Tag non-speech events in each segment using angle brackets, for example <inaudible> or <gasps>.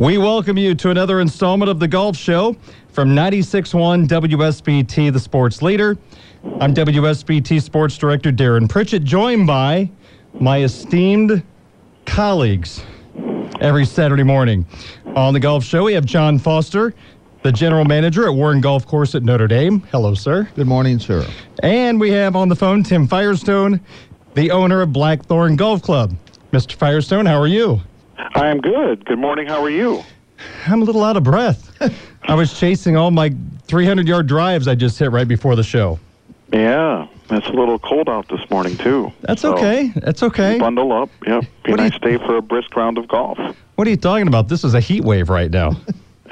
We welcome you to another installment of the Golf Show from 96.1 WSBT, the sports leader. I'm WSBT Sports Director Darren Pritchett, joined by my esteemed colleagues every Saturday morning. On the Golf Show, we have John Foster, the general manager at Warren Golf Course at Notre Dame. Hello, sir. Good morning, sir. And we have on the phone Tim Firestone, the owner of Blackthorn Golf Club. Mr. Firestone, how are you? I am good. Good morning. How are you? I'm a little out of breath. <laughs> I was chasing all my 300 yard drives I just hit right before the show. Yeah, it's a little cold out this morning too. That's So, okay. That's okay. Bundle up. Yep. Be a do you- nice day for a brisk round of golf. What are you talking about? This is a heat wave right now. <laughs>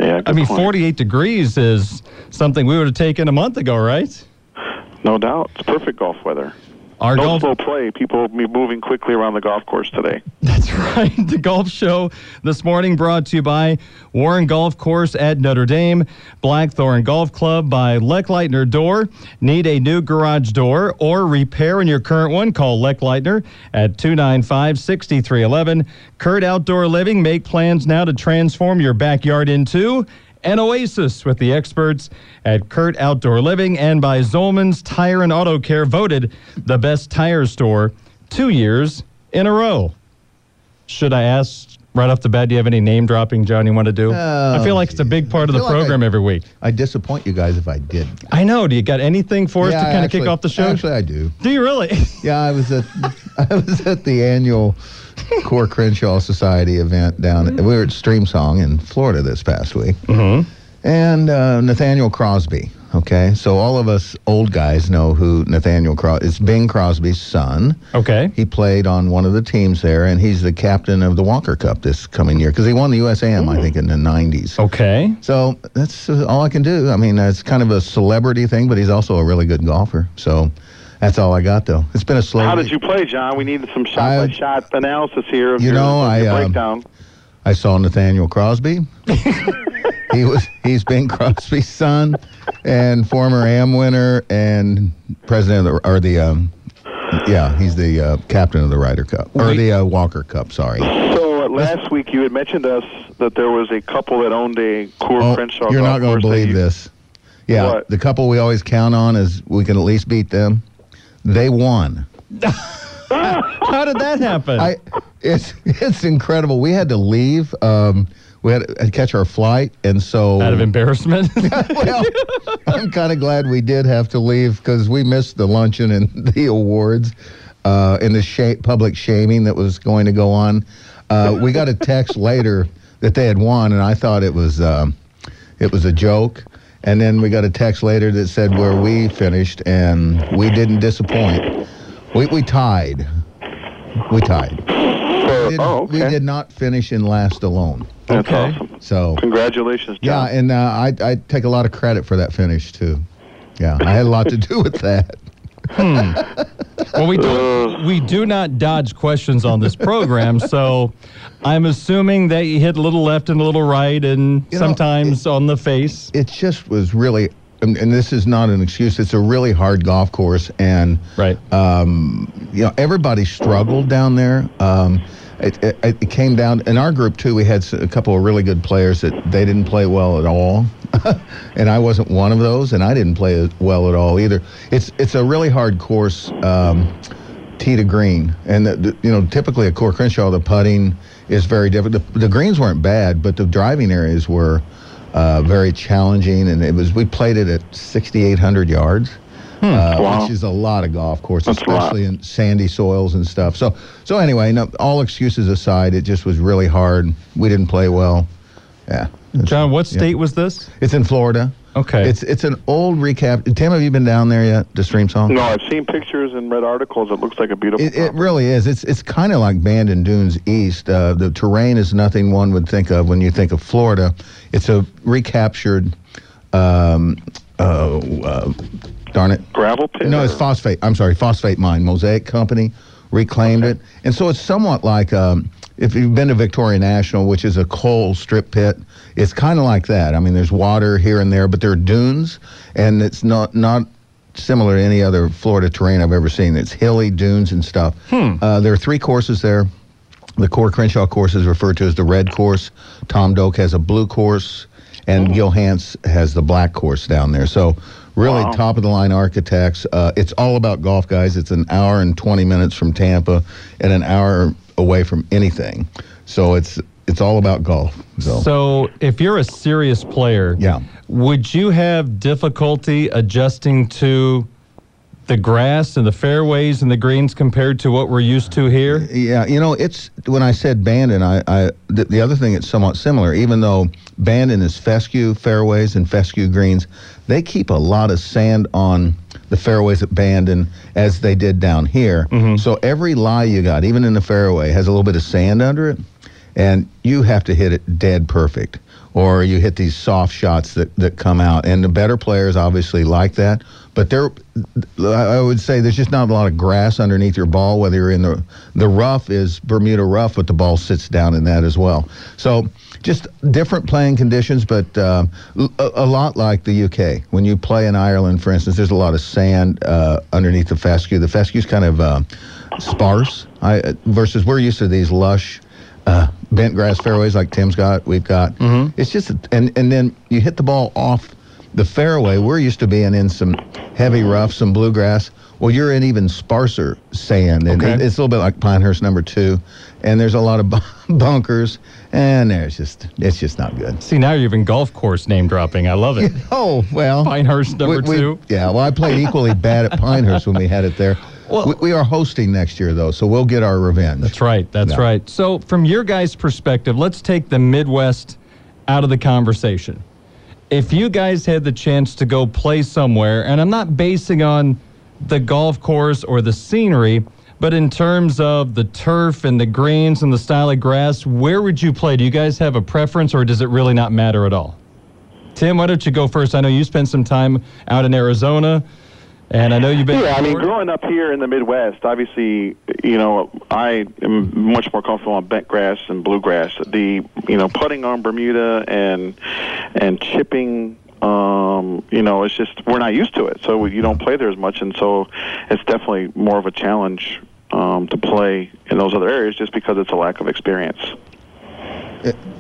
Yeah. I mean, point. 48 degrees is something we would have taken a month ago, right? No doubt. It's perfect golf weather. Our No golf. slow play. People will be moving quickly around the golf course today. <laughs> That's right. The golf show this morning brought to you by Warren Golf Course at Notre Dame, Blackthorn Golf Club by Leck Leitner Door. Need a new garage door or repair in your current one? Call Leck Leitner at 295 6311. Kurt Outdoor Living. Make plans now to transform your backyard into an oasis with the experts at Kurt Outdoor Living and by Zolman's Tire and Auto Care, voted the best tire store two years in a row. Should I ask right off the bat, do you have any name dropping, John, you want to do? I feel like it's a big part of the feel like program I- every week. I disappoint you guys if I did. I know. Do you got anything for us to kind of kick off the show? Actually, I do. do you really? Yeah, I was at <laughs> I was at the annual Coore Crenshaw Society event down. We were at Streamsong in Florida this past week, mm-hmm. and uh, Nathaniel Crosby. Okay, so all of us old guys know who Nathaniel Crosby is. Bing Crosby's son. Okay. He played on one of the teams there, and he's the captain of the Walker Cup this coming year because he won the USAM, I think, in the '90s. Okay. So that's uh, all I can do. I mean, it's kind of a celebrity thing, but he's also a really good golfer. So that's all I got, though. It's been a slow. How week. did you play, John? We need some shot I- by shot analysis here. Of You your, know, of I, your um, breakdown. I saw Nathaniel Crosby. <laughs> he was he's Bing Crosby's son, and former AM winner and president of the or the um, yeah he's the uh, captain of the Ryder Cup or Wait. the uh, Walker Cup. Sorry. So uh, last week you had mentioned to us that there was a couple that owned a Coore Oh, Crenshaw. you're not going to believe you- this. Yeah, What? the couple we always count on is we can at least beat them. They won. <laughs> How did that happen? I, it's it's incredible. We had to leave. Um, we had to catch our flight, and so Out of embarrassment. <laughs> well, I'm kind of glad we did have to leave because we missed the luncheon and <laughs> the awards uh, and the sha- public shaming that was going to go on. Uh, we got a text later that they had won, and I thought it was um, it was a joke. And then we got a text later that said where we finished, and we didn't disappoint. We we tied. We tied. We did, oh, we did not finish in last alone. That's Okay. awesome. So Congratulations, yeah, and uh, I I take a lot of credit for that finish too. Yeah, I had a lot to do with that. Well, we do we do not dodge questions on this program, <laughs> so I'm assuming that you hit a little left and a little right, and You know, sometimes on the face. It just was really, and, and this is not an excuse. It's a really hard golf course, and Right. um, you know everybody struggled down there. Um, it, it, it came down in our group too. We had a couple of really good players that they didn't play well at all, <laughs> and I wasn't one of those, and I didn't play well at all either. It's it's a really hard course, um, tee to green, and the, the, you know typically at Coore Crenshaw the putting is very different. The, the greens weren't bad, but the driving areas were uh, very challenging, and it was we played it at 6,800 yards uh, Wow. which is a lot of golf course, That's especially in sandy soils and stuff. So, so anyway, no, all excuses aside, it just was really hard. We didn't play well. Yeah, John, what yeah. state was this? it's in Florida. Okay. It's it's an old recap. Tim, have you been down there yet to Streamsong? No, I've seen pictures and read articles. It looks like a beautiful. It, it really is. It's it's kind of like Bandon Dunes East. Uh, the terrain is nothing one would think of when you think of Florida. It's a recaptured. Um, uh, uh, darn it. gravel pit. No, it's phosphate. I'm sorry, phosphate mine. Mosaic Company reclaimed it, and so it's somewhat like um, if you've been to Victoria National, which is a coal strip pit. It's kind of like that. I mean, there's water here and there, but there are dunes, and it's not not similar to any other Florida terrain I've ever seen. It's hilly dunes and stuff. Uh, there are three courses there. The Coore Crenshaw course is referred to as the red course. Tom Doak has a blue course, and Gil Hanse has the black course down there. So, really Wow. top of the line architects. Uh, it's all about golf, guys. It's an hour and 20 minutes from Tampa and an hour away from anything. So, it's it's all about golf. So, So, if you're a serious player, Yeah. would you have difficulty adjusting to the grass and the fairways and the greens compared to what we're used to here? Yeah, you know, it's when I said Bandon, I, I the, the other thing it's somewhat similar. Even though Bandon is fescue fairways and fescue greens, they keep a lot of sand on the fairways at Bandon as they did down here. Mm-hmm. So every lie you got, even in the fairway, has a little bit of sand under it, and you have to hit it dead perfect. Or you hit these soft shots that, that come out, and the better players obviously like that. But there, I would say there's just not a lot of grass underneath your ball. Whether you're in the the rough is Bermuda rough, but the ball sits down in that as well. So just different playing conditions, but uh, a, a lot like the UK. When you play in Ireland, for instance, there's a lot of sand uh, underneath the fescue. The fescue's kind of uh, sparse. I, uh, versus we're used to these lush. Uh, bent grass fairways like Tim's got, we've got. It's just, and and then you hit the ball off the fairway. We're used to being in some heavy rough, some bluegrass. Well, you're in even sparser sand, and Okay. it- it's a little bit like Pinehurst number two. And there's a lot of bu- <laughs> bunkers, and there's just, it's just not good. See, now you're even golf course name dropping. I love it. <laughs> Oh well, Pinehurst number we- we- two. Yeah, well, I played equally <laughs> bad at Pinehurst when we had it there. Well- we, we are hosting next year though, so we'll get our revenge. That's right. That's right. So, from your guys' perspective, let's take the Midwest out of the conversation. If you guys had the chance to go play somewhere, and I'm not basing on the golf course or the scenery, but in terms of the turf and the greens and the style of grass, where would you play? Do you guys have a preference, or does it really not matter at all? Tim, why don't you go first? I know you spent some time out in Arizona, and I know you've been. Yeah, I mean, growing up here in the Midwest, obviously, you know, I am much more comfortable on bent grass and bluegrass. The, you know, putting on Bermuda and and chipping, um, you know, it's just we're not used to it, so you don't play there as much, and so it's definitely more of a challenge um, to play in those other areas just because it's a lack of experience.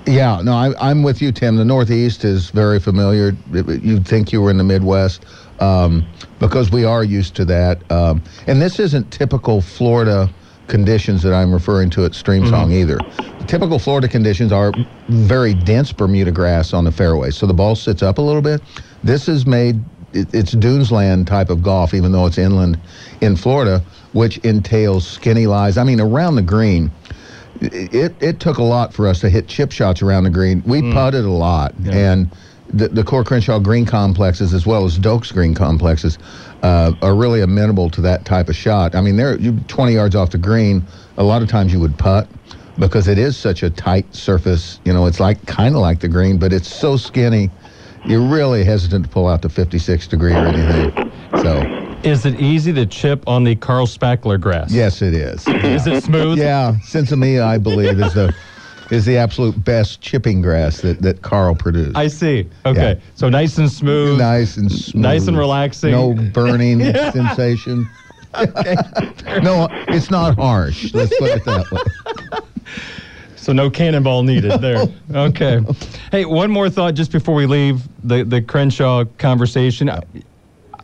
Yeah, no, I, I'm with you, Tim. The Northeast is very familiar. You'd think you were in the Midwest um, because we are used to that. Um, and this isn't typical Florida conditions that I'm referring to at Streamsong either. Typical Florida conditions are very dense Bermuda grass on the fairway, so the ball sits up a little bit. This is made. it- It's dunesland type of golf, even though it's inland in Florida, which entails skinny lies. I mean, around the green, it it took a lot for us to hit chip shots around the green. We putted a lot, and the, the Coore Crenshaw green complexes, as well as Doak's green complexes, uh, are really amenable to that type of shot. I mean, they're 20 yards off the green. A lot of times you would putt because it is such a tight surface. You know, it's like kind of like the green, but it's so skinny. You're really hesitant to pull out the 56 degree or anything. So, Is it easy to chip on the Carl Spackler grass? yes, it is. Is it smooth? Yeah, Cincinnati, I believe, is the is the absolute best chipping grass that, that Carl produced. I see. Okay. Yeah. So nice and smooth. nice and smooth. Nice and relaxing. No burning <laughs> sensation. Okay. <laughs> no, it's not harsh. Let's put it that way. <laughs> So no cannonball needed there. Okay. Hey, one more thought just before we leave the, the Crenshaw conversation.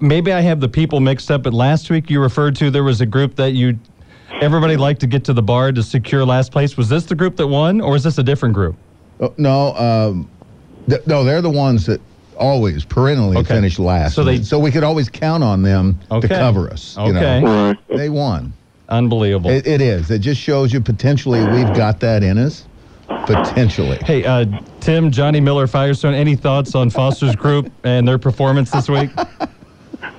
Maybe I have the people mixed up, but last week you referred to there was a group that you everybody liked to get to the bar to secure last place. Was this the group that won, or is this a different group? Oh, no, um, th- no, they're the ones that always perennially Okay. finish last. So they- so we could always count on them Okay. to cover us. you know. Okay. Right. They won. Unbelievable. It, it is. It just shows you potentially we've got that in us. potentially. Hey, uh, Tim, Johnny Miller, Firestone, any thoughts on Foster's group and their performance this week? <laughs>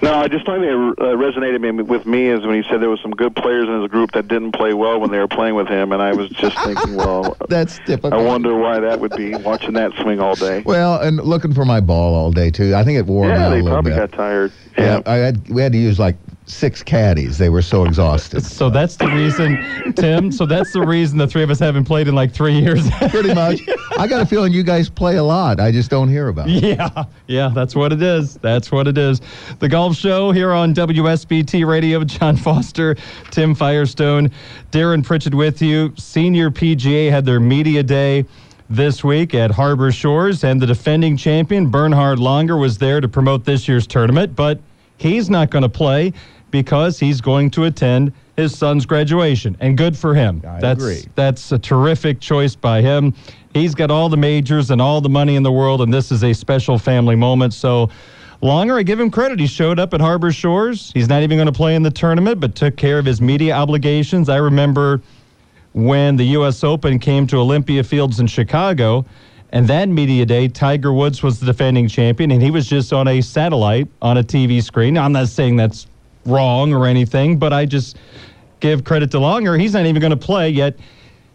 No, I just think it uh, resonated with me is when he said there was some good players in his group that didn't play well when they were playing with him, and I was just thinking, <laughs> well, That's typical. I wonder why that would be. Watching that swing all day. Well, and looking for my ball all day too. I think it wore yeah, out a they probably got tired. yeah, I had we had to use like six caddies. They were so exhausted. <laughs> So that's the reason, Tim. So that's the reason the three of us haven't played in like three years. <laughs> Pretty much. I got a feeling you guys play a lot. I just don't hear about it. Yeah, yeah, that's what it is. That's what it is. The Golf Show here on WSBT Radio. John Foster, Tim Firestone, Darren Pritchett with you. Senior PGA had their media day this week at Harbor Shores, and the defending champion, Bernhard Langer, was there to promote this year's tournament, but he's not going to play because he's going to attend his son's graduation, and good for him. I that's, agree. That's a terrific choice by him. He's got all the majors and all the money in the world, and this is a special family moment. So, Langer, I give him credit. He showed up at Harbor Shores. He's not even going to play in the tournament, but took care of his media obligations. I remember when the U.S. Open came to Olympia Fields in Chicago, and that media day, Tiger Woods was the defending champion, and he was just on a satellite on a TV screen. I'm not saying that's wrong or anything, but I just give credit to Langer. He's not even going to play yet.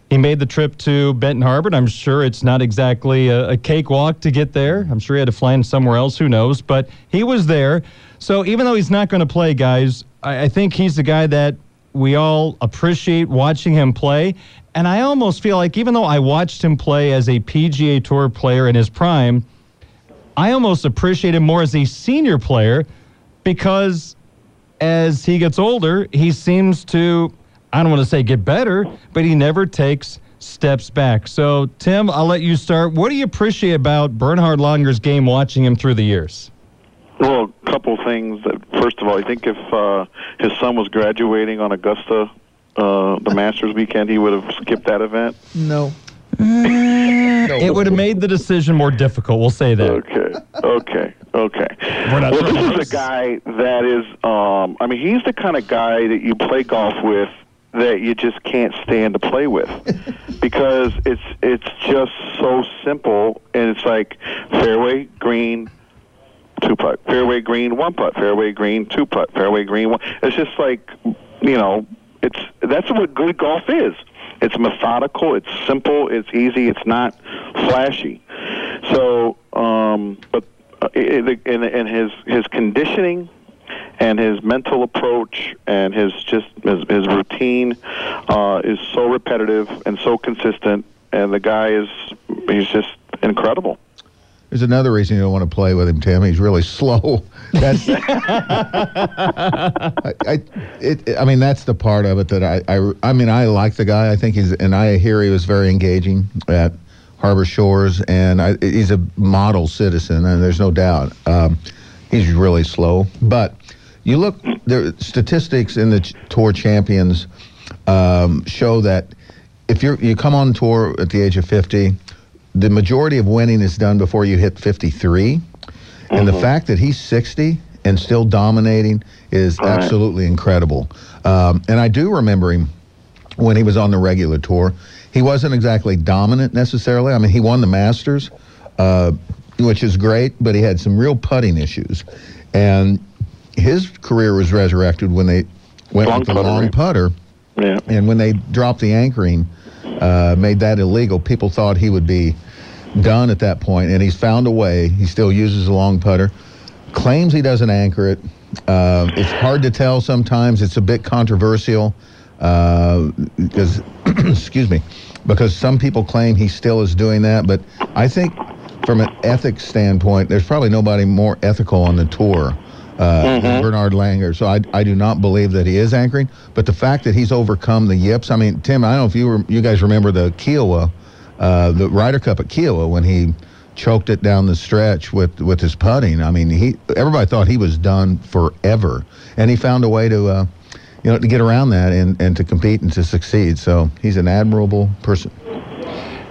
He made the trip to Benton Harbor. I'm sure it's not exactly a, a cakewalk to get there. I'm sure he had to fly in somewhere else. Who knows? But he was there. So even though he's not going to play, guys, I, I think he's the guy that we all appreciate watching him play. And I almost feel like even though I watched him play as a PGA Tour player in his prime, I almost appreciate him more as a senior player because as he gets older, he seems to, I don't want to say get better, but he never takes steps back. So, Tim, I'll let you start. What do you appreciate about Bernhard Langer's game watching him through the years? Well, a couple things. That, first of all, I think if uh, his son was graduating on Augusta, uh, the Masters weekend, he would have skipped that event. No. <laughs> It would have made the decision more difficult. We'll say that. Okay, okay, okay. Well, this is a guy that is. Um, I mean, he's the kind of guy that you play golf with that you just can't stand to play with <laughs> because it's it's just so simple and it's like fairway green two putt fairway green one putt fairway green two putt fairway green one it's just like you know it's that's what good golf is it's methodical it's simple it's easy it's not flashy so um but and, and his his conditioning and his mental approach and his just his, his routine uh, is so repetitive and so consistent and the guy is he's just incredible There's another reason you don't want to play with him, Tim. He's really <laughs> slow. That's, <laughs> I, I, it, I mean, that's the part of it that I, I, I mean, I like the guy. I think he's, and I hear he was very engaging at Harbor Shores, and I, he's a model citizen, and there's no doubt. Um, he's really slow, but you look, the statistics in the Tour Champions um, show that if you're you come on tour at the age of 50, the majority of winning is done before you hit 53. And the fact that he's 60 and still dominating is Right. absolutely incredible. Um, and I do remember him when he was on the regular tour. He wasn't exactly dominant necessarily. I mean, he won the Masters, uh, which is great, but he had some real putting issues. And his career was resurrected when they went Long with the putter, long right? putter. yeah And when they dropped the anchoring, uh, made that illegal, people thought he would be done at that point, and he's found a way. He still uses a long putter. Claims he doesn't anchor it. Uh, it's hard to tell sometimes. It's a bit controversial uh, because, <coughs> excuse me, because some people claim he still is doing that. But I think from an ethics standpoint, there's probably nobody more ethical on the tour uh, than Bernhard Langer. So I, I do not believe that he is anchoring. But the fact that he's overcome the yips, I mean, Tim, I don't know if you were, you guys remember the Kiawah, uh, the Ryder Cup at Kiawah when he choked it down the stretch with, with his putting. I mean, he everybody thought he was done forever, and he found a way to. Uh, you know, to get around that and, and to compete and to succeed. So he's an admirable person.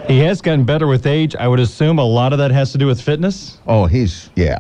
He has gotten better with age. I would assume a lot of that has to do with fitness. Oh, he's yeah,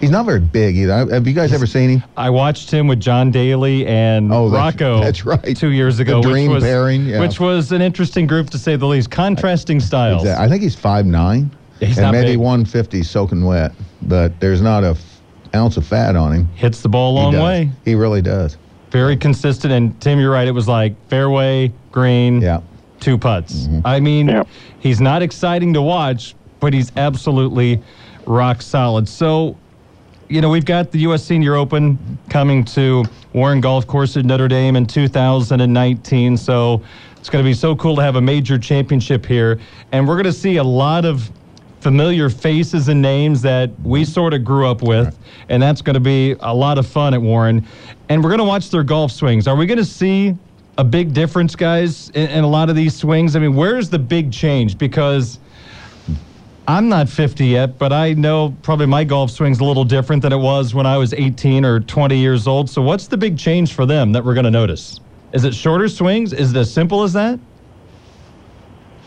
He's not very big either. Have you guys ever seen him? I watched him with John Daly and Oh, Rocco. <laughs> that's right. Two years The ago, dream which was pairing, yeah. which was an interesting group to say the least. Contrasting styles. I think he's five nine, Yeah, he's and not maybe big. 150 soaking wet, but there's not a f- ounce of fat on him. Hits the ball a long way. He really does. Very consistent. And Tim, you're right. It was like fairway, green, Yeah. two putts. Mm-hmm. I mean, Yeah. he's not exciting to watch, but he's absolutely rock solid. So, you know, we've got the U.S. Senior Open coming to Warren Golf Course at Notre Dame in 2019. So it's going to be so cool to have a major championship here. And we're going to see a lot of familiar faces and names that we sort of grew up with. And that's going to be a lot of fun at Warren. And we're going to watch their golf swings. Are we going to see a big difference, guys, in, in a lot of these swings? I mean, where's the big change? Because I'm not 50 yet, but I know probably my golf swing's a little different than it was when I was 18 or 20 years old. So, what's the big change for them that we're going to notice? Is it shorter swings? Is it as simple as that?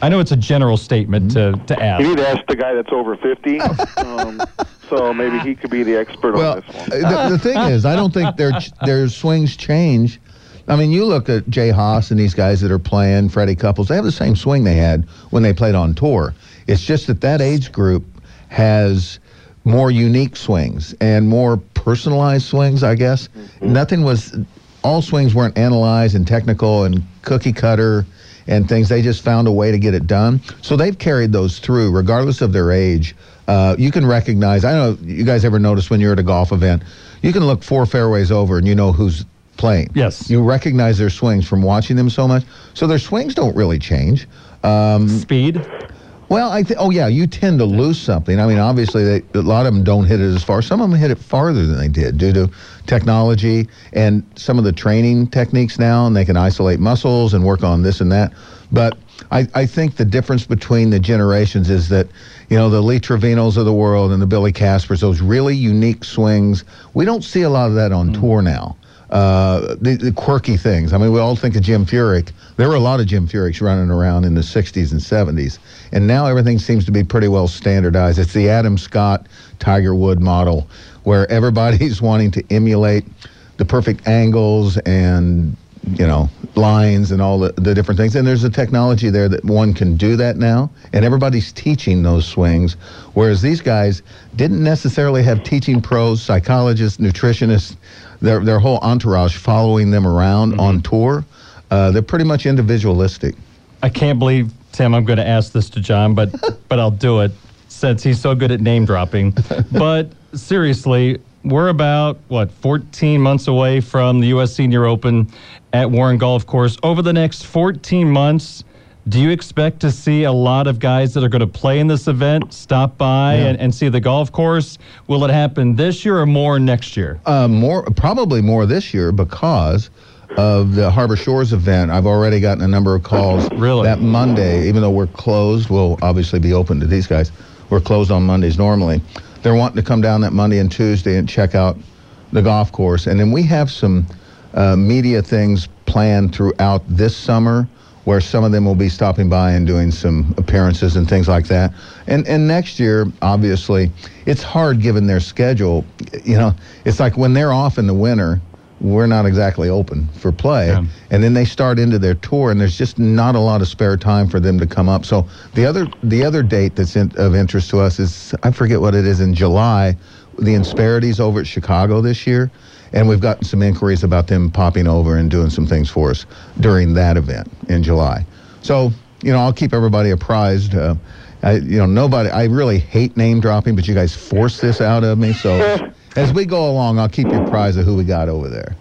I know it's a general statement to, to ask. You need to ask the guy that's over 50. <laughs> um, so maybe he could be the expert Well, on this one. the, the thing is, I don't think their their swings change. I mean, you look at Jay Haas and these guys that are playing, Freddie Couples. They have the same swing they had when they played on tour. It's just that that age group has more unique swings and more personalized swings. I guess nothing was. All swings weren't analyzed and technical and cookie cutter and things. They just found a way to get it done. So they've carried those through, regardless of their age. Uh, you can recognize. I don't know. You guys ever notice when you're at a golf event, you can look four fairways over and you know who's playing. Yes. You recognize their swings from watching them so much. So their swings don't really change. Um, Speed? Well, I think. Oh yeah, you tend to lose something. I mean, obviously, they, a lot of them don't hit it as far. Some of them hit it farther than they did due to technology and some of the training techniques now, and they can isolate muscles and work on this and that. But I, I think the difference between the generations is that, you know, the Lee Trevinos of the world and the Billy Caspers, those really unique swings. We don't see a lot of that on mm. tour now. Uh, the, the quirky things. I mean, we all think of Jim Furyk. There were a lot of Jim Furyks running around in the 60s and 70s, and now everything seems to be pretty well standardized. It's the Adam Scott, Tiger Wood model, where everybody's <laughs> wanting to emulate the perfect angles and you know lines and all the, the different things. And there's a technology there that one can do that now, and everybody's teaching those swings, whereas these guys didn't necessarily have teaching pros, psychologists, nutritionists their their whole entourage following them around on tour. Uh, they're pretty much individualistic. I can't believe, Tim, I'm going to ask this to John, but <laughs> but I'll do it since he's so good at name dropping. <laughs> but seriously, we're about, what, 14 months away from the U.S. Senior Open at Warren Golf Course. Over the next 14 months, do you expect to see a lot of guys that are going to play in this event stop by Yeah. and, and see the golf course? Will it happen this year or more next year? Uh, more, probably more this year because of the Harbor Shores event. I've already gotten a number of calls. Really? That Monday, even though we're closed, we'll obviously be open to these guys. We're closed on Mondays normally. They're wanting to come down that Monday and Tuesday and check out the golf course. And then we have some uh, media things planned throughout this summer where some of them will be stopping by and doing some appearances and things like that. And and next year, obviously, it's hard given their schedule. You know, it's like when they're off in the winter, we're not exactly open for play. Yeah. And then they start into their tour, and there's just not a lot of spare time for them to come up. So the other the other date that's in, of interest to us is I forget what it is in July, the Insperities over at Chicago this year, and we've gotten some inquiries about them popping over and doing some things for us during that event in July. So you know I'll keep everybody apprised. Uh, I, you know nobody. I really hate name dropping, but you guys force this out of me. So <laughs> as we go along, I'll keep you apprised of who we got over there.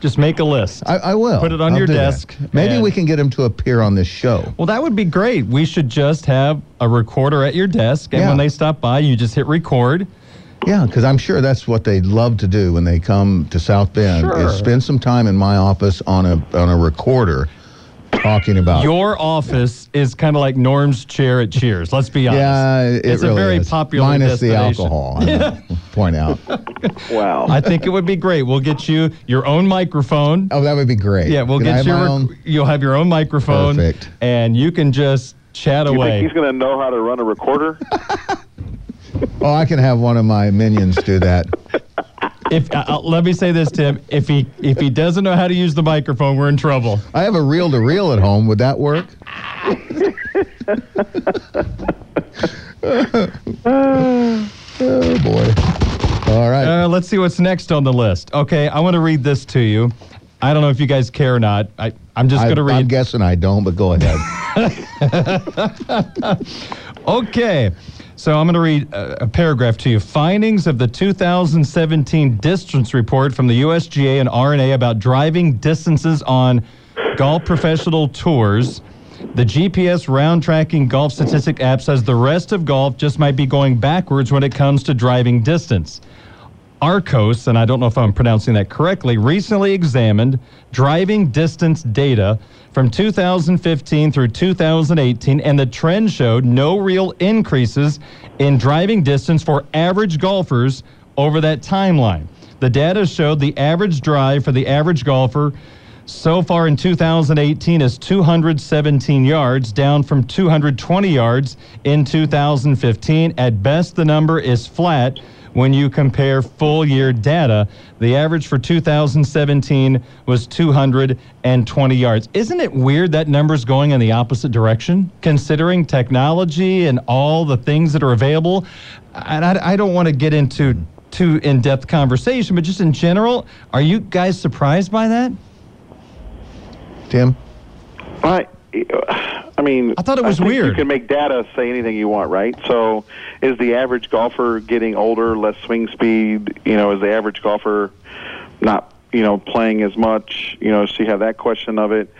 Just make a list. I, I will. Put it on I'll your do that. desk Maybe we can get him to appear on this show. Well, that would be great. We should just have a recorder at your desk, and Yeah. when they stop by, you just hit record. Yeah, because I'm sure that's what they'd love to do when they come to South Bend Sure. is spend some time in my office on a on a recorder talking about. Your office is kind of like Norm's chair at Cheers. Let's be honest. yeah, it it's really a very is. popular minus the alcohol. I <laughs> point out. Wow. I think it would be great. We'll get you your own microphone. Oh, that would be great. Yeah, we'll Can get have Own? You'll have your own microphone, Perfect. and you can just chat you away. think he's going to know how to run a recorder? <laughs> Oh, I can have one of my minions do that. if uh, uh, let me say this, Tim, if he if he doesn't know how to use the microphone, we're in trouble. I have a reel to reel at home. Would that work? <laughs> oh boy! All right. Uh, let's see what's next on the list. Okay, I want to read this to you. I don't know if you guys care or not. I, I'm just going to read. I'm guessing I don't, but go ahead. <laughs> okay. So I'm going to read a, a, paragraph to you. Findings of the 2017 distance report from the USGA and R&A about driving distances on golf professional tours. The GPS round tracking golf statistic app says the rest of golf just might be going backwards when it comes to driving distance. Arccos, and I don't know if I'm pronouncing that correctly, recently examined driving distance data from 2015 through 2018, and the trend showed no real increases in driving distance for average golfers over that timeline. The data showed the average drive for the average golfer so far in 2018 is 217 yards, down from 220 yards in 2015. At best, the number is flat when you compare full year data. The average for 2017 was 220 yards. Isn't it weird that number's going in the opposite direction, considering technology and all the things that are available? And I, I don't want to get into too in depth conversation, but just in general, are you guys surprised by that? Tim? I, I mean, I thought it was weird. You can make data say anything you want, right? So, is the average golfer getting older, less swing speed? You know, is the average golfer not, you know, playing as much? You know, so you have that question of it.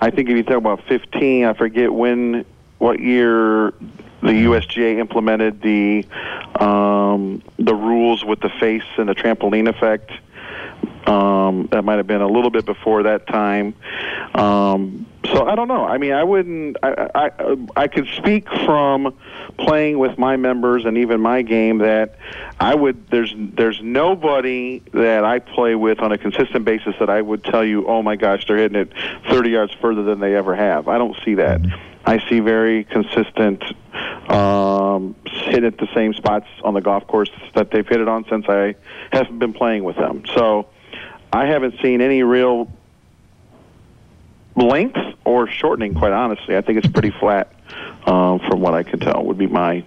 I think if you talk about 15, I forget when, what year the USGA implemented the um, the rules with the face and the trampoline effect. Um, that might have been a little bit before that time. Um, so I don't know. I mean, I wouldn't. I, I I could speak from playing with my members and even my game that I would. There's there's nobody that I play with on a consistent basis that I would tell you, oh my gosh, they're hitting it 30 yards further than they ever have. I don't see that. I see very consistent um, hit at the same spots on the golf course that they've hit it on since I have been playing with them. So I haven't seen any real length or shortening. Quite honestly, I think it's pretty flat um, from what I can tell. Would be my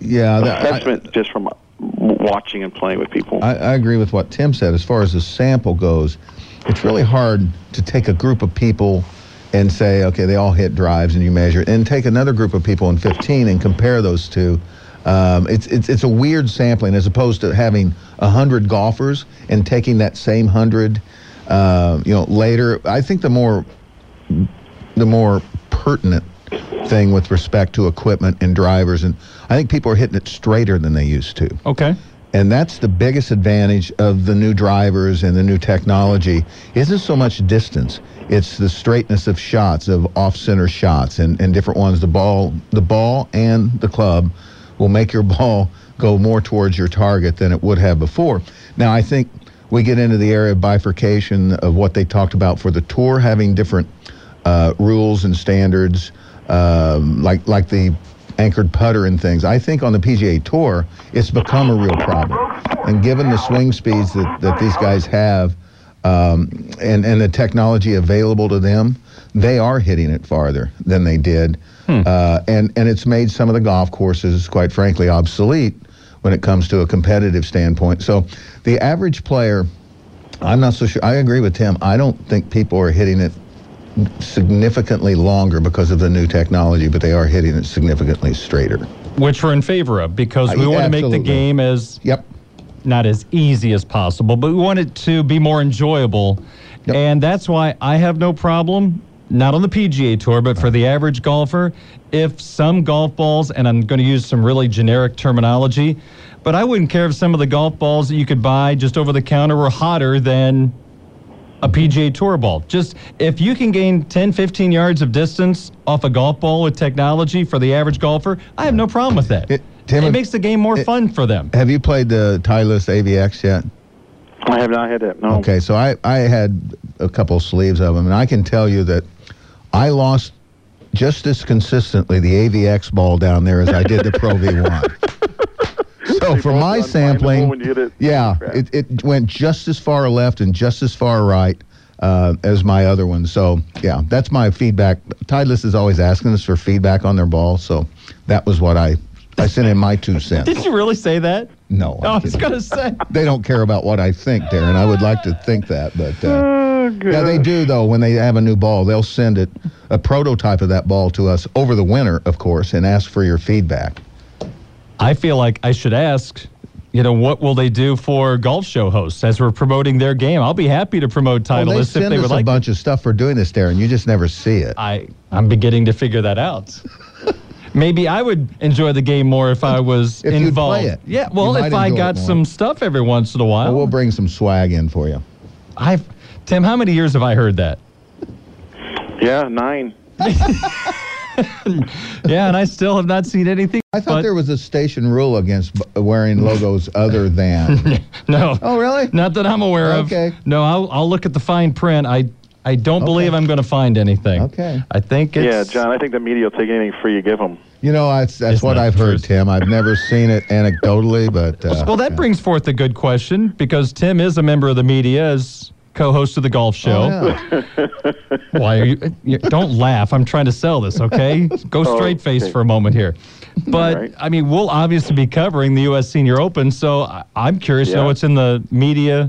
yeah that, assessment I, just from watching and playing with people. I, I agree with what Tim said. As far as the sample goes, it's really hard to take a group of people and say, okay, they all hit drives and you measure it, and take another group of people in 15 and compare those two. Um, it's, it's, it's a weird sampling as opposed to having 100 golfers and taking that same 100 uh, you know, later. I think the more the more pertinent thing with respect to equipment and drivers. And I think people are hitting it straighter than they used to. Okay. And that's the biggest advantage of the new drivers and the new technology. Isn't so much distance; it's the straightness of shots, of off-center shots, and, and different ones. The ball, the ball, and the club will make your <laughs> ball go more towards your target than it would have before. Now, I think we get into the area of bifurcation of what they talked about for the tour, having different uh, rules and standards, um, like like the anchored putter and things. I think on the PGA Tour, it's become a real problem. And given the swing speeds that, that these guys have um, and, and the technology available to them, they are hitting it farther than they did. Hmm. Uh, and, and it's made some of the golf courses, quite frankly, obsolete when it comes to a competitive standpoint. So the average player, I'm not so sure. I agree with Tim. I don't think people are hitting it significantly longer because of the new technology, but they are hitting it significantly straighter. Which we're in favor of because we uh, want to make the game as yep. not as easy as possible, but we want it to be more enjoyable. Yep. And that's why I have no problem, not on the PGA Tour, but for the average golfer, if some golf balls, and I'm going to use some really generic terminology, but I wouldn't care if some of the golf balls that you could buy just over the counter were hotter than a PGA Tour ball. Just if you can gain 10, 15 yards of distance off a golf ball with technology for the average golfer, I have no problem with that. It, Tim, it makes the game more it, fun for them. Have you played the Titleist AVX yet? I have not had it. No. Okay, so I I had a couple sleeves of them, and I can tell you that I lost just as consistently the AVX ball down there as I did the Pro V1. <laughs> So for my sampling, when you hit it. yeah, it, it went just as far left and just as far right uh, as my other one. So yeah, that's my feedback. Titleist is always asking us for feedback on their ball, so that was what I I sent in my two cents. Did you really say that? No, Oh, I I'm was going to say. they don't care about what I think, Darren. I would like to think that, but uh, Oh, good. yeah, they do though. When they have a new ball, they'll send it a prototype of that ball to us over the winter, of course, and ask for your feedback. I feel like I should ask, you know, what will they do for golf show hosts as we're promoting their game? I'll be happy to promote Titleist Well, they Titleist if send they us would a like. bunch of stuff for doing this, Darren. You just never see it. I I'm beginning to figure that out. <laughs> Maybe I would enjoy the game more if I was If you'd involved. play it. Yeah, You well, might if I got some stuff every once in a while. Well, we'll bring some swag in for you. I've Tim, how many years have I heard that? Yeah, nine. <laughs> <laughs> yeah, and I still have not seen anything. I thought but- there was a station rule against wearing logos other than. <laughs> No. oh, really? Not that I'm aware of. Okay. No, I'll, I'll look at the fine print. I I don't believe I'm going to find anything. Okay. I think it's. Yeah, John. I think the media will take anything free you give them. You know, that's, that's what I've heard, truth. Tim. I've never seen it anecdotally, but. <laughs> Uh, Well, that yeah. brings forth a good question because Tim is a member of the media as co-host of the golf oh, show. Oh, yeah. <laughs> Why are you, you? Don't laugh. I'm trying to sell this. Okay, go Oh, straight face for a moment here. <laughs> But right. I mean, we'll obviously be covering the U.S. Senior Open, so I, I'm curious to know what's in the media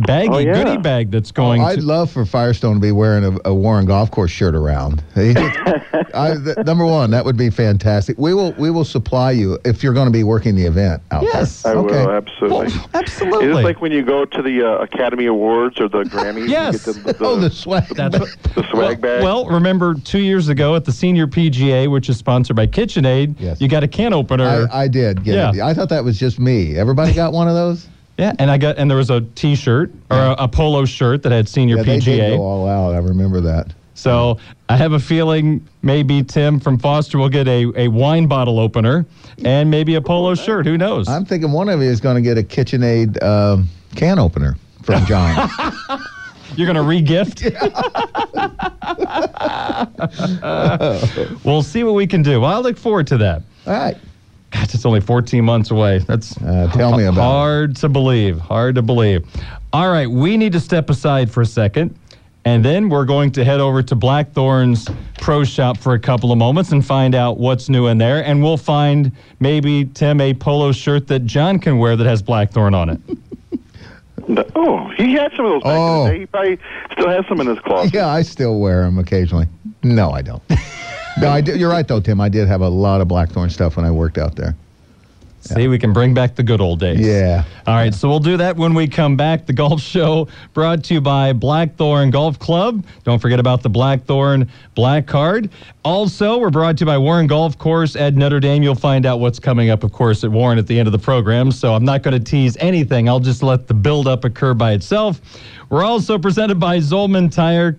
baggy Oh, yeah. goodie bag that's going. To. I'd to, love for Firestone to be wearing a, a Warren Golf Course shirt around. <laughs> I, th- number one, that would be fantastic. We will we will supply you if you're going to be working the event out Yes. there. I okay. will absolutely. Well, absolutely. It's like when you go to the uh, Academy Awards or the Grammys? Yes. You get the, the, oh, the swag. That's <laughs> what, the swag bag. Well, remember two years ago at the Senior PGA, which is sponsored by KitchenAid, Yes. you got a can opener. I, I did get it. Yeah. I thought that was just me. Everybody got one of those? Yeah, and I got and there was a T-shirt or a, a polo shirt that had Senior Yeah, they did go all out. I remember that. So I have a feeling maybe Tim from Foster will get a, a wine bottle opener and maybe a polo shirt. Who knows? I'm thinking one of you is going to get a KitchenAid um, can opener from John. <laughs> You're going to re-gift? <laughs> <laughs> we'll see what we can do. Well, I look forward to that. all right. Gosh, it's only 14 months away. That's Uh, tell me about it. hard to believe. Hard to believe. All right, we need to step aside for a second, and then we're going to head over to Blackthorn's Pro Shop for a couple of moments and find out what's new in there. And we'll find maybe Tim a polo shirt that John can wear that has Blackthorn on it. <laughs> Oh, he had some of those back Oh. in the day. He probably still has some in his closet. Yeah, I still wear them occasionally. No, I don't. no, I do, you're right though, Tim. I did have a lot of Blackthorn stuff when I worked out there. See, we can bring back the good old days. Yeah. All right, so we'll do that when we come back. The Golf Show brought to you by Blackthorn Golf Club. Don't forget about the Blackthorn Black Card. Also, we're brought to you by Warren Golf Course at Notre Dame. You'll find out what's coming up, of course, at Warren at the end of the program. So I'm not going to tease anything. I'll just let the build-up occur by itself. We're also presented by Zolman Tire,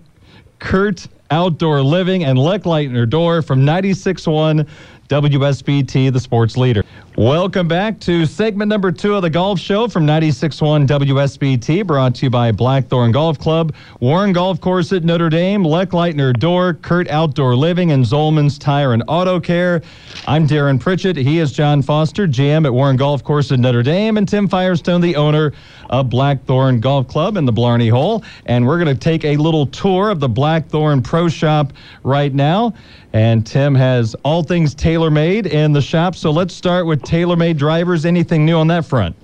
Kurt Outdoor Living, and Leck Lightner Door from 96.1 WSBT, the sports leader. Welcome back to segment number two of the Golf Show from 96.1 WSBT, brought to you by Blackthorn Golf Club, Warren Golf Course at Notre Dame, Leck Lightner Door, Kurt Outdoor Living, and Zolman's Tire and Auto Care. I'm Darren Pritchett. He is John Foster, GM at Warren Golf Course at Notre Dame, and Tim Firestone, the owner of Blackthorn Golf Club in the Blarney Hole. And we're going to take a little tour of the Blackthorn Pro Shop right now. And Tim has all things TaylorMade in the shop. So let's start with TaylorMade drivers. Anything new on that front?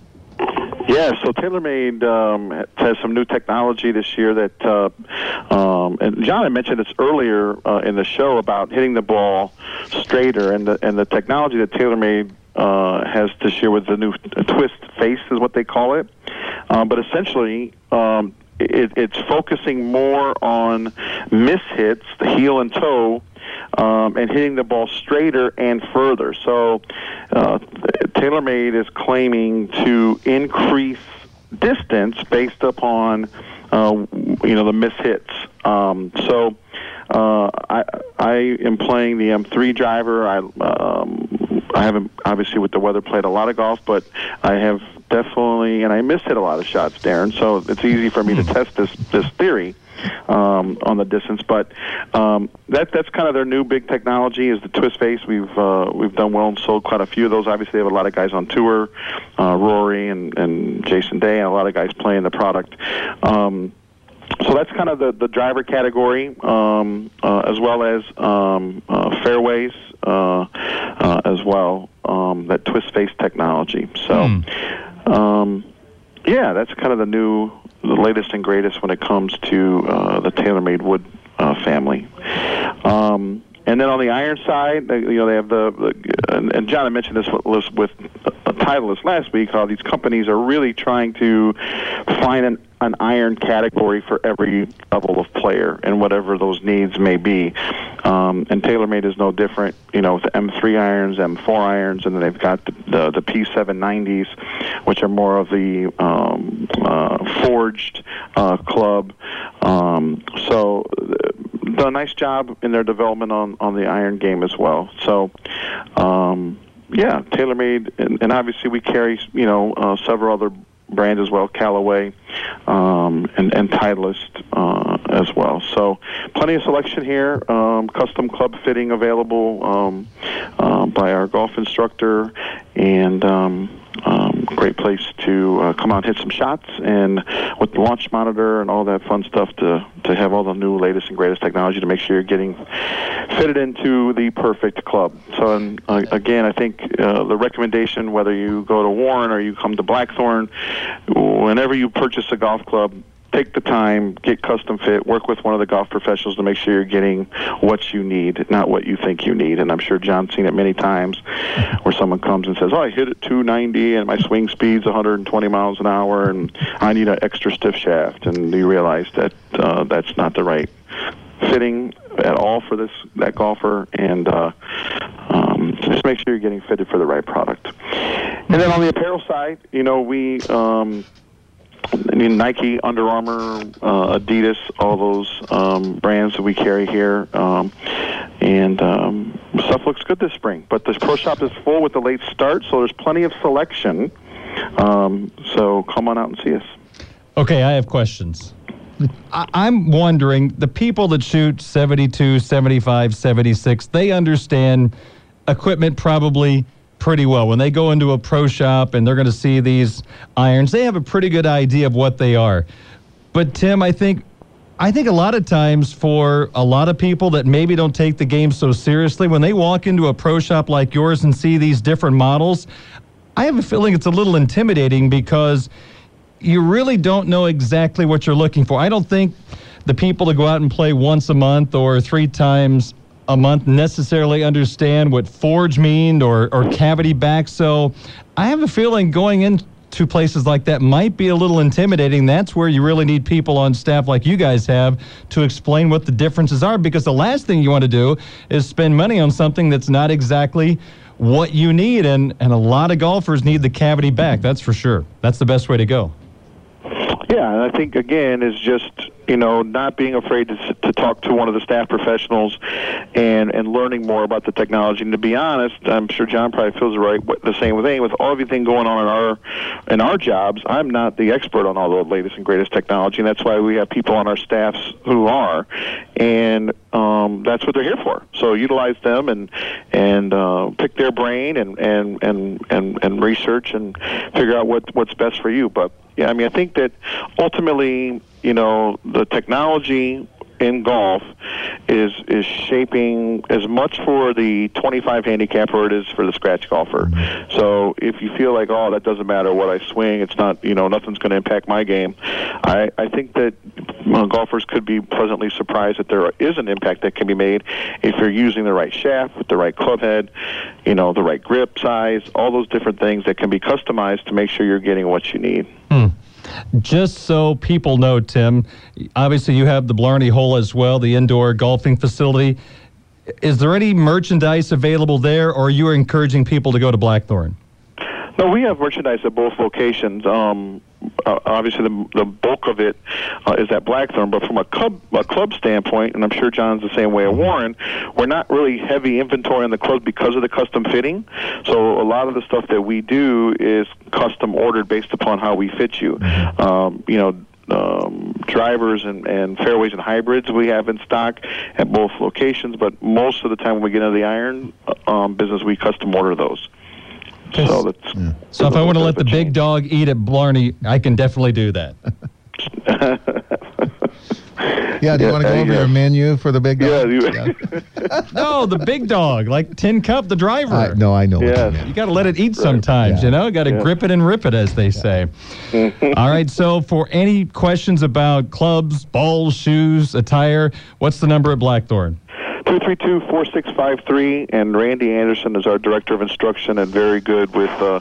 Yeah, so TaylorMade um, has some new technology this year that, uh, um, and John had mentioned this earlier uh, in the show about hitting the ball straighter, and the and the technology that TaylorMade uh, has this year with the new twist face is what they call it, um, but essentially. Um, it, it's focusing more on miss hits, the heel and toe, um, and hitting the ball straighter and further. So, uh, TaylorMade is claiming to increase distance based upon uh, you know the miss hits. Um, so, uh, I I am playing the M3 driver. I um, I haven't obviously with the weather played a lot of golf, but I have definitely and I miss hit a lot of shots, Darren. So it's easy for me to test this this theory. Um, on the distance. But um, that that's kind of their new big technology is the twist face. We've uh, we've done well and sold quite a few of those. Obviously, they have a lot of guys on tour, uh, Rory and, and Jason Day, and a lot of guys playing the product. Um, so that's kind of the, the driver category, um, uh, as well as um, uh, fairways uh, uh as well. Um, that twist face technology. So, mm. um, yeah, that's kind of the new, the latest and greatest when it comes to uh, the TaylorMade wood uh, family. Um, and then on the iron side, you know, they have the, the and, and John, I mentioned this with, with a Titleist last week, how these companies are really trying to find an an iron category for every level of player and whatever those needs may be. Um, and TaylorMade is no different, you know, with the M3 irons, M4 irons, and then they've got the, the, the P790s, which are more of the um, uh, forged uh, club. Um, so, uh, done a nice job in their development on, on the iron game as well. So, um, yeah, TaylorMade, and, and obviously we carry, you know, uh, several other brands as well, Callaway, um, and, and Titleist uh, as well. So plenty of selection here. Um, custom club fitting available um, uh, by our golf instructor, and um, great place to uh, come out hit some shots, and with the launch monitor and all that fun stuff to to have all the new latest and greatest technology to make sure you're getting fitted into the perfect club. So, and, uh, again, I think uh, the recommendation, whether you go to Warren or you come to Blackthorn, whenever you purchase a golf club, take the time, get custom fit, work with one of the golf professionals to make sure you're getting what you need, not what you think you need. And I'm sure John's seen it many times where someone comes and says, "Oh, I hit it 290 and my swing speed's 120 miles an hour, and I need an extra stiff shaft." And you realize that uh, that's not the right fitting at all for this that golfer, and uh, um, just make sure you're getting fitted for the right product. And then on the apparel side, you know, we. Um, I mean, Nike, Under Armour, uh, Adidas, all those um, brands that we carry here. Um, and um, stuff looks good this spring. But the pro shop is full with the late start, so there's plenty of selection. Um, so come on out and see us. Okay, I have questions. I'm wondering the people that shoot 72, 75, 76, they understand equipment probably pretty well. When they go into a pro shop and they're going to see these irons, they have a pretty good idea of what they are. But Tim, I think I think a lot of times for a lot of people that maybe don't take the game so seriously, when they walk into a pro shop like yours and see these different models, I have a feeling it's a little intimidating because you really don't know exactly what you're looking for. I don't think the people that go out and play once a month or three times a month necessarily understand what forge mean or, or cavity back. So I have a feeling going into places like that might be a little intimidating. That's where you really need people on staff like you guys have to explain what the differences are because the last thing you want to do is spend money on something that's not exactly what you need. And, and a lot of golfers need the cavity back, that's for sure. That's the best way to go. Yeah, and I think, again, is just you know, not being afraid to, to talk to one of the staff professionals and and learning more about the technology. And to be honest, I'm sure John probably feels right the same thing with all everything going on in our in our jobs. I'm not the expert on all the latest and greatest technology, and that's why we have people on our staffs who are, and um, that's what they're here for. So utilize them and and uh, pick their brain and and and and and research and figure out what what's best for you. But yeah, I mean, I think that ultimately, you know, the technology in golf is is shaping as much for the 25 handicapper it is for the scratch golfer. So if you feel like oh that doesn't matter what I swing, it's not you know nothing's going to impact my game. I I think that uh, golfers could be pleasantly surprised that there is an impact that can be made if you're using the right shaft with the right club head, you know the right grip size, all those different things that can be customized to make sure you're getting what you need. Hmm. Just so people know, Tim, obviously you have the Blarney Hole as well, the indoor golfing facility. Is there any merchandise available there, or are you encouraging people to go to Blackthorn? No, we have merchandise at both locations. Um, uh, obviously, the, the bulk of it uh, is at Blackthorn, but from a club a club standpoint, and I'm sure John's the same way at Warren, we're not really heavy inventory on the clubs because of the custom fitting. So a lot of the stuff that we do is custom ordered based upon how we fit you. Mm-hmm. Um, you know, um, drivers and, and fairways and hybrids we have in stock at both locations. But most of the time when we get into the iron uh, um, business, we custom order those. So that's So if I want to let the big dog eat at Blarney, I can definitely do that. <laughs> Yeah, do you Yeah, want to go uh, over yeah. your menu for the big Yeah, dog? you, <laughs> no, the big dog, like Tin Cup, the driver. I, no, I know. what Yes. you You got to let it eat sometimes, Yeah. you know? Got to Yeah. grip it and rip it, as they say. <laughs> All right, so for any questions about clubs, balls, shoes, attire, what's the number at Blackthorn? 232-4653, and Randy Anderson is our director of instruction and very good with uh,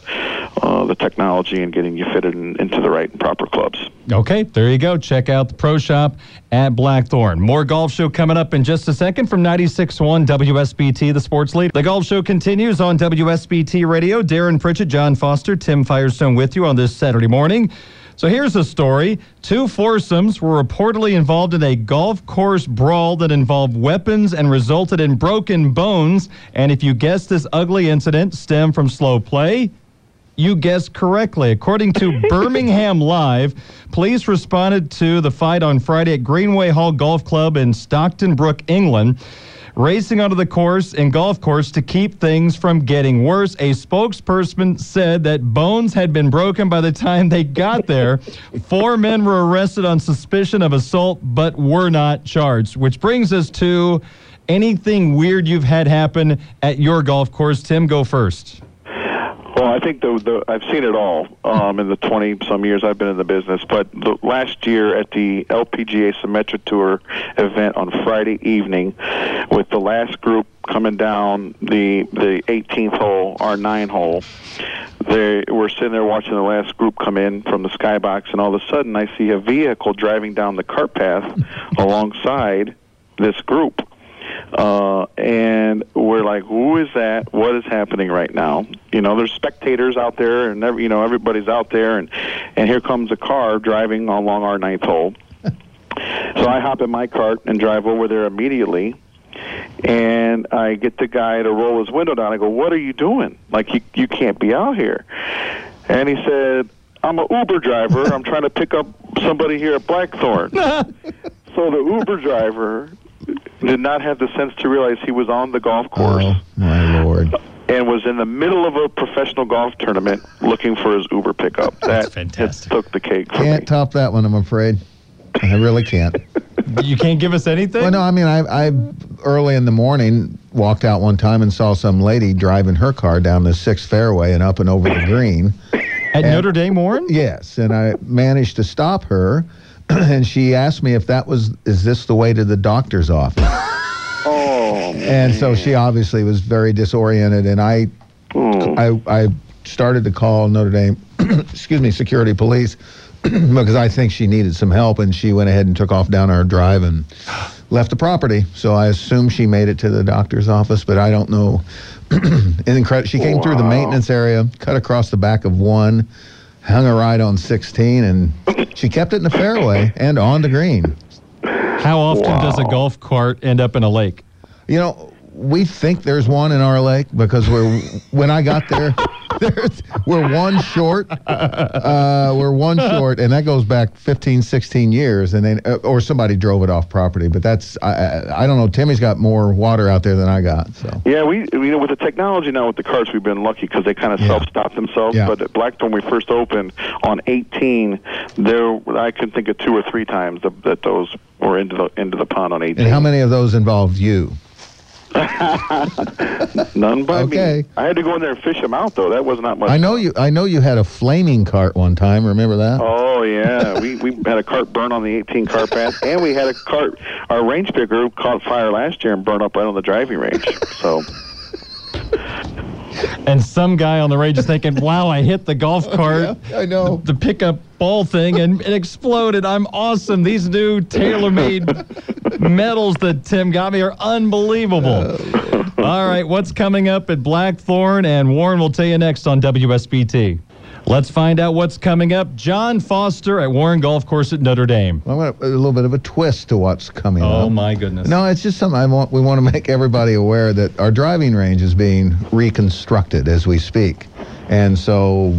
uh, the technology and getting you fitted in, into the right and proper clubs. Okay, there you go. Check out the pro shop at Blackthorn. More golf show coming up in just a second from 96.1 WSBT, the sports lead. The golf show continues on WSBT Radio. Darren Pritchett, John Foster, Tim Firestone with you on this Saturday morning. So here's a story. Two foursomes were reportedly involved in a golf course brawl that involved weapons and resulted in broken bones. And if you guessed this ugly incident stemmed from slow play, you guessed correctly. According to <laughs> Birmingham Live, police responded to the fight on Friday at Greenway Hall Golf Club in Stockton Brook, England. Racing onto the course and golf course to keep things from getting worse. A spokesperson said that bones had been broken by the time they got there. <laughs> Four men were arrested on suspicion of assault, but were not charged. Which brings us to anything weird you've had happen at your golf course. Tim, go first. Well, I think the, the I've seen it all um, in the 20 some years I've been in the business. But the, last year at the LPGA Symetra Tour event on Friday evening, with the last group coming down the the 18th hole, our nine hole, they were sitting there watching the last group come in from the skybox, and all of a sudden I see a vehicle driving down the cart path <laughs> alongside this group uh, and we're like, "Who is that? What is happening right now?" You know, there's spectators out there, and every, you know everybody's out there, and and here comes a car driving along our ninth hole. so I hop in my cart and drive over there immediately, and I get the guy to roll his window down. I go, "What are you doing? Like you you can't be out here." And he said, "I'm a Uber driver. I'm trying to pick up somebody here at Blackthorn." <laughs> so the Uber driver did not have the sense to realize he was on the golf course Oh my lord! and was in the middle of a professional golf tournament looking for his Uber pickup. That's that fantastic. It took the cake for Can't me. top that one. I'm afraid. I really can't. <laughs> You can't give us anything? Well, no, I mean, I, I early in the morning walked out one time and saw some lady driving her car down the sixth fairway and up and over the green. At Notre Dame, Warren? Yes, and I managed to stop her, <clears throat> and she asked me if that was, is this the way to the doctor's office? Oh, And so she obviously was very disoriented, and I, Hmm. I, I started to call Notre Dame, <clears throat> excuse me, security police, <clears throat> because I think she needed some help, and she went ahead and took off down our drive and <gasps> left the property. So I assume she made it to the doctor's office, but I don't know. Incredible. She came through the maintenance area, cut across the back of one, hung a ride on 16, and she kept it in the fairway and on the green. How often does a golf cart end up in a lake? You know, we think there's one in our lake because we're when I got there, there's, <laughs> we're one short. Uh, we're one short, and that goes back 15, 16 years, and then uh, or somebody drove it off property. But that's I, I, I don't know. Timmy's got more water out there than I got. So Yeah, we you know with the technology now with the carts, we've been lucky because they kind of Yeah. self-stop themselves. Yeah. But at Blackthorn, we first opened on 18. There, I can think of two or three times that, that those were into the into the pond on 18. and how many of those involved you? <laughs> None by Okay. me. I had to go in there and fish them out though. That was not much. I know you. I know you had a flaming cart one time. Remember that? Oh yeah, <laughs> we we had a cart burn on the 18 car path, and we had a cart. Our range picker caught fire last year and burned up right on the driving range. So And some guy on the range is thinking, <laughs> wow, I hit the golf cart, I know. the pickup ball thing, and it exploded. I'm awesome. These new TaylorMade medals that Tim got me are unbelievable. Oh, All right, what's coming up at Blackthorn? And Warren will tell you next on WSBT. Let's find out what's coming up. John Foster at Warren Golf Course at Notre Dame. I want a, a little bit of a twist to what's coming oh, up. Oh, my goodness. No, it's just something I want. We want to make everybody aware that our driving range is being reconstructed as we speak, and so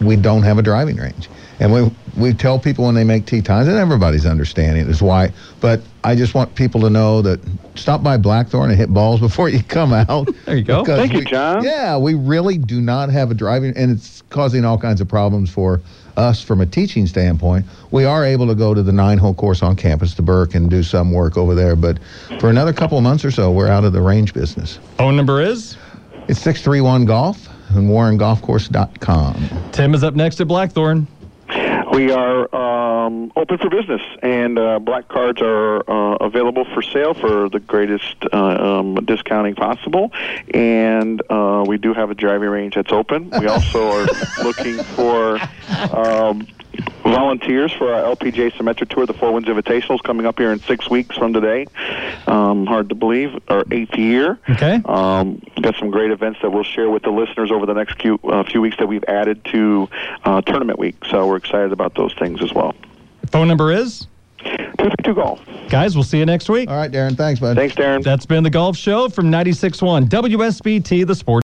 we don't have a driving range. And we we tell people when they make tee times, and everybody's understanding is why. But I just want people to know that stop by Blackthorn and hit balls <laughs> before you come out. There you go. Thank you, John. Yeah, we really do not have a driving, and it's causing all kinds of problems for us from a teaching standpoint. We are able to go to the nine-hole course on campus to Burke and do some work over there, but for another couple of months or so, we're out of the range business. Phone number is? It's 631 Golf and WarrenGolfCourse.com. Tim is up next at Blackthorn. We are um, open for business, and uh, black cards are uh, available for sale for the greatest uh, um, discounting possible. And uh, we do have a driving range that's open. We <laughs> also are looking for. Um, Volunteers for our LPGA Symetra Tour, the Four Winds Invitational, is coming up here in six weeks from today. Um, hard to believe, our eighth year. Okay. Um, got some great events that we'll share with the listeners over the next few, uh, few weeks that we've added to uh, tournament week. So we're excited about those things as well. Phone number is? Two two golf. Guys, we'll see you next week. All right, Darren. Thanks, bud. Thanks, Darren. That's been the Golf Show from 96.1 WSBT, the Sports.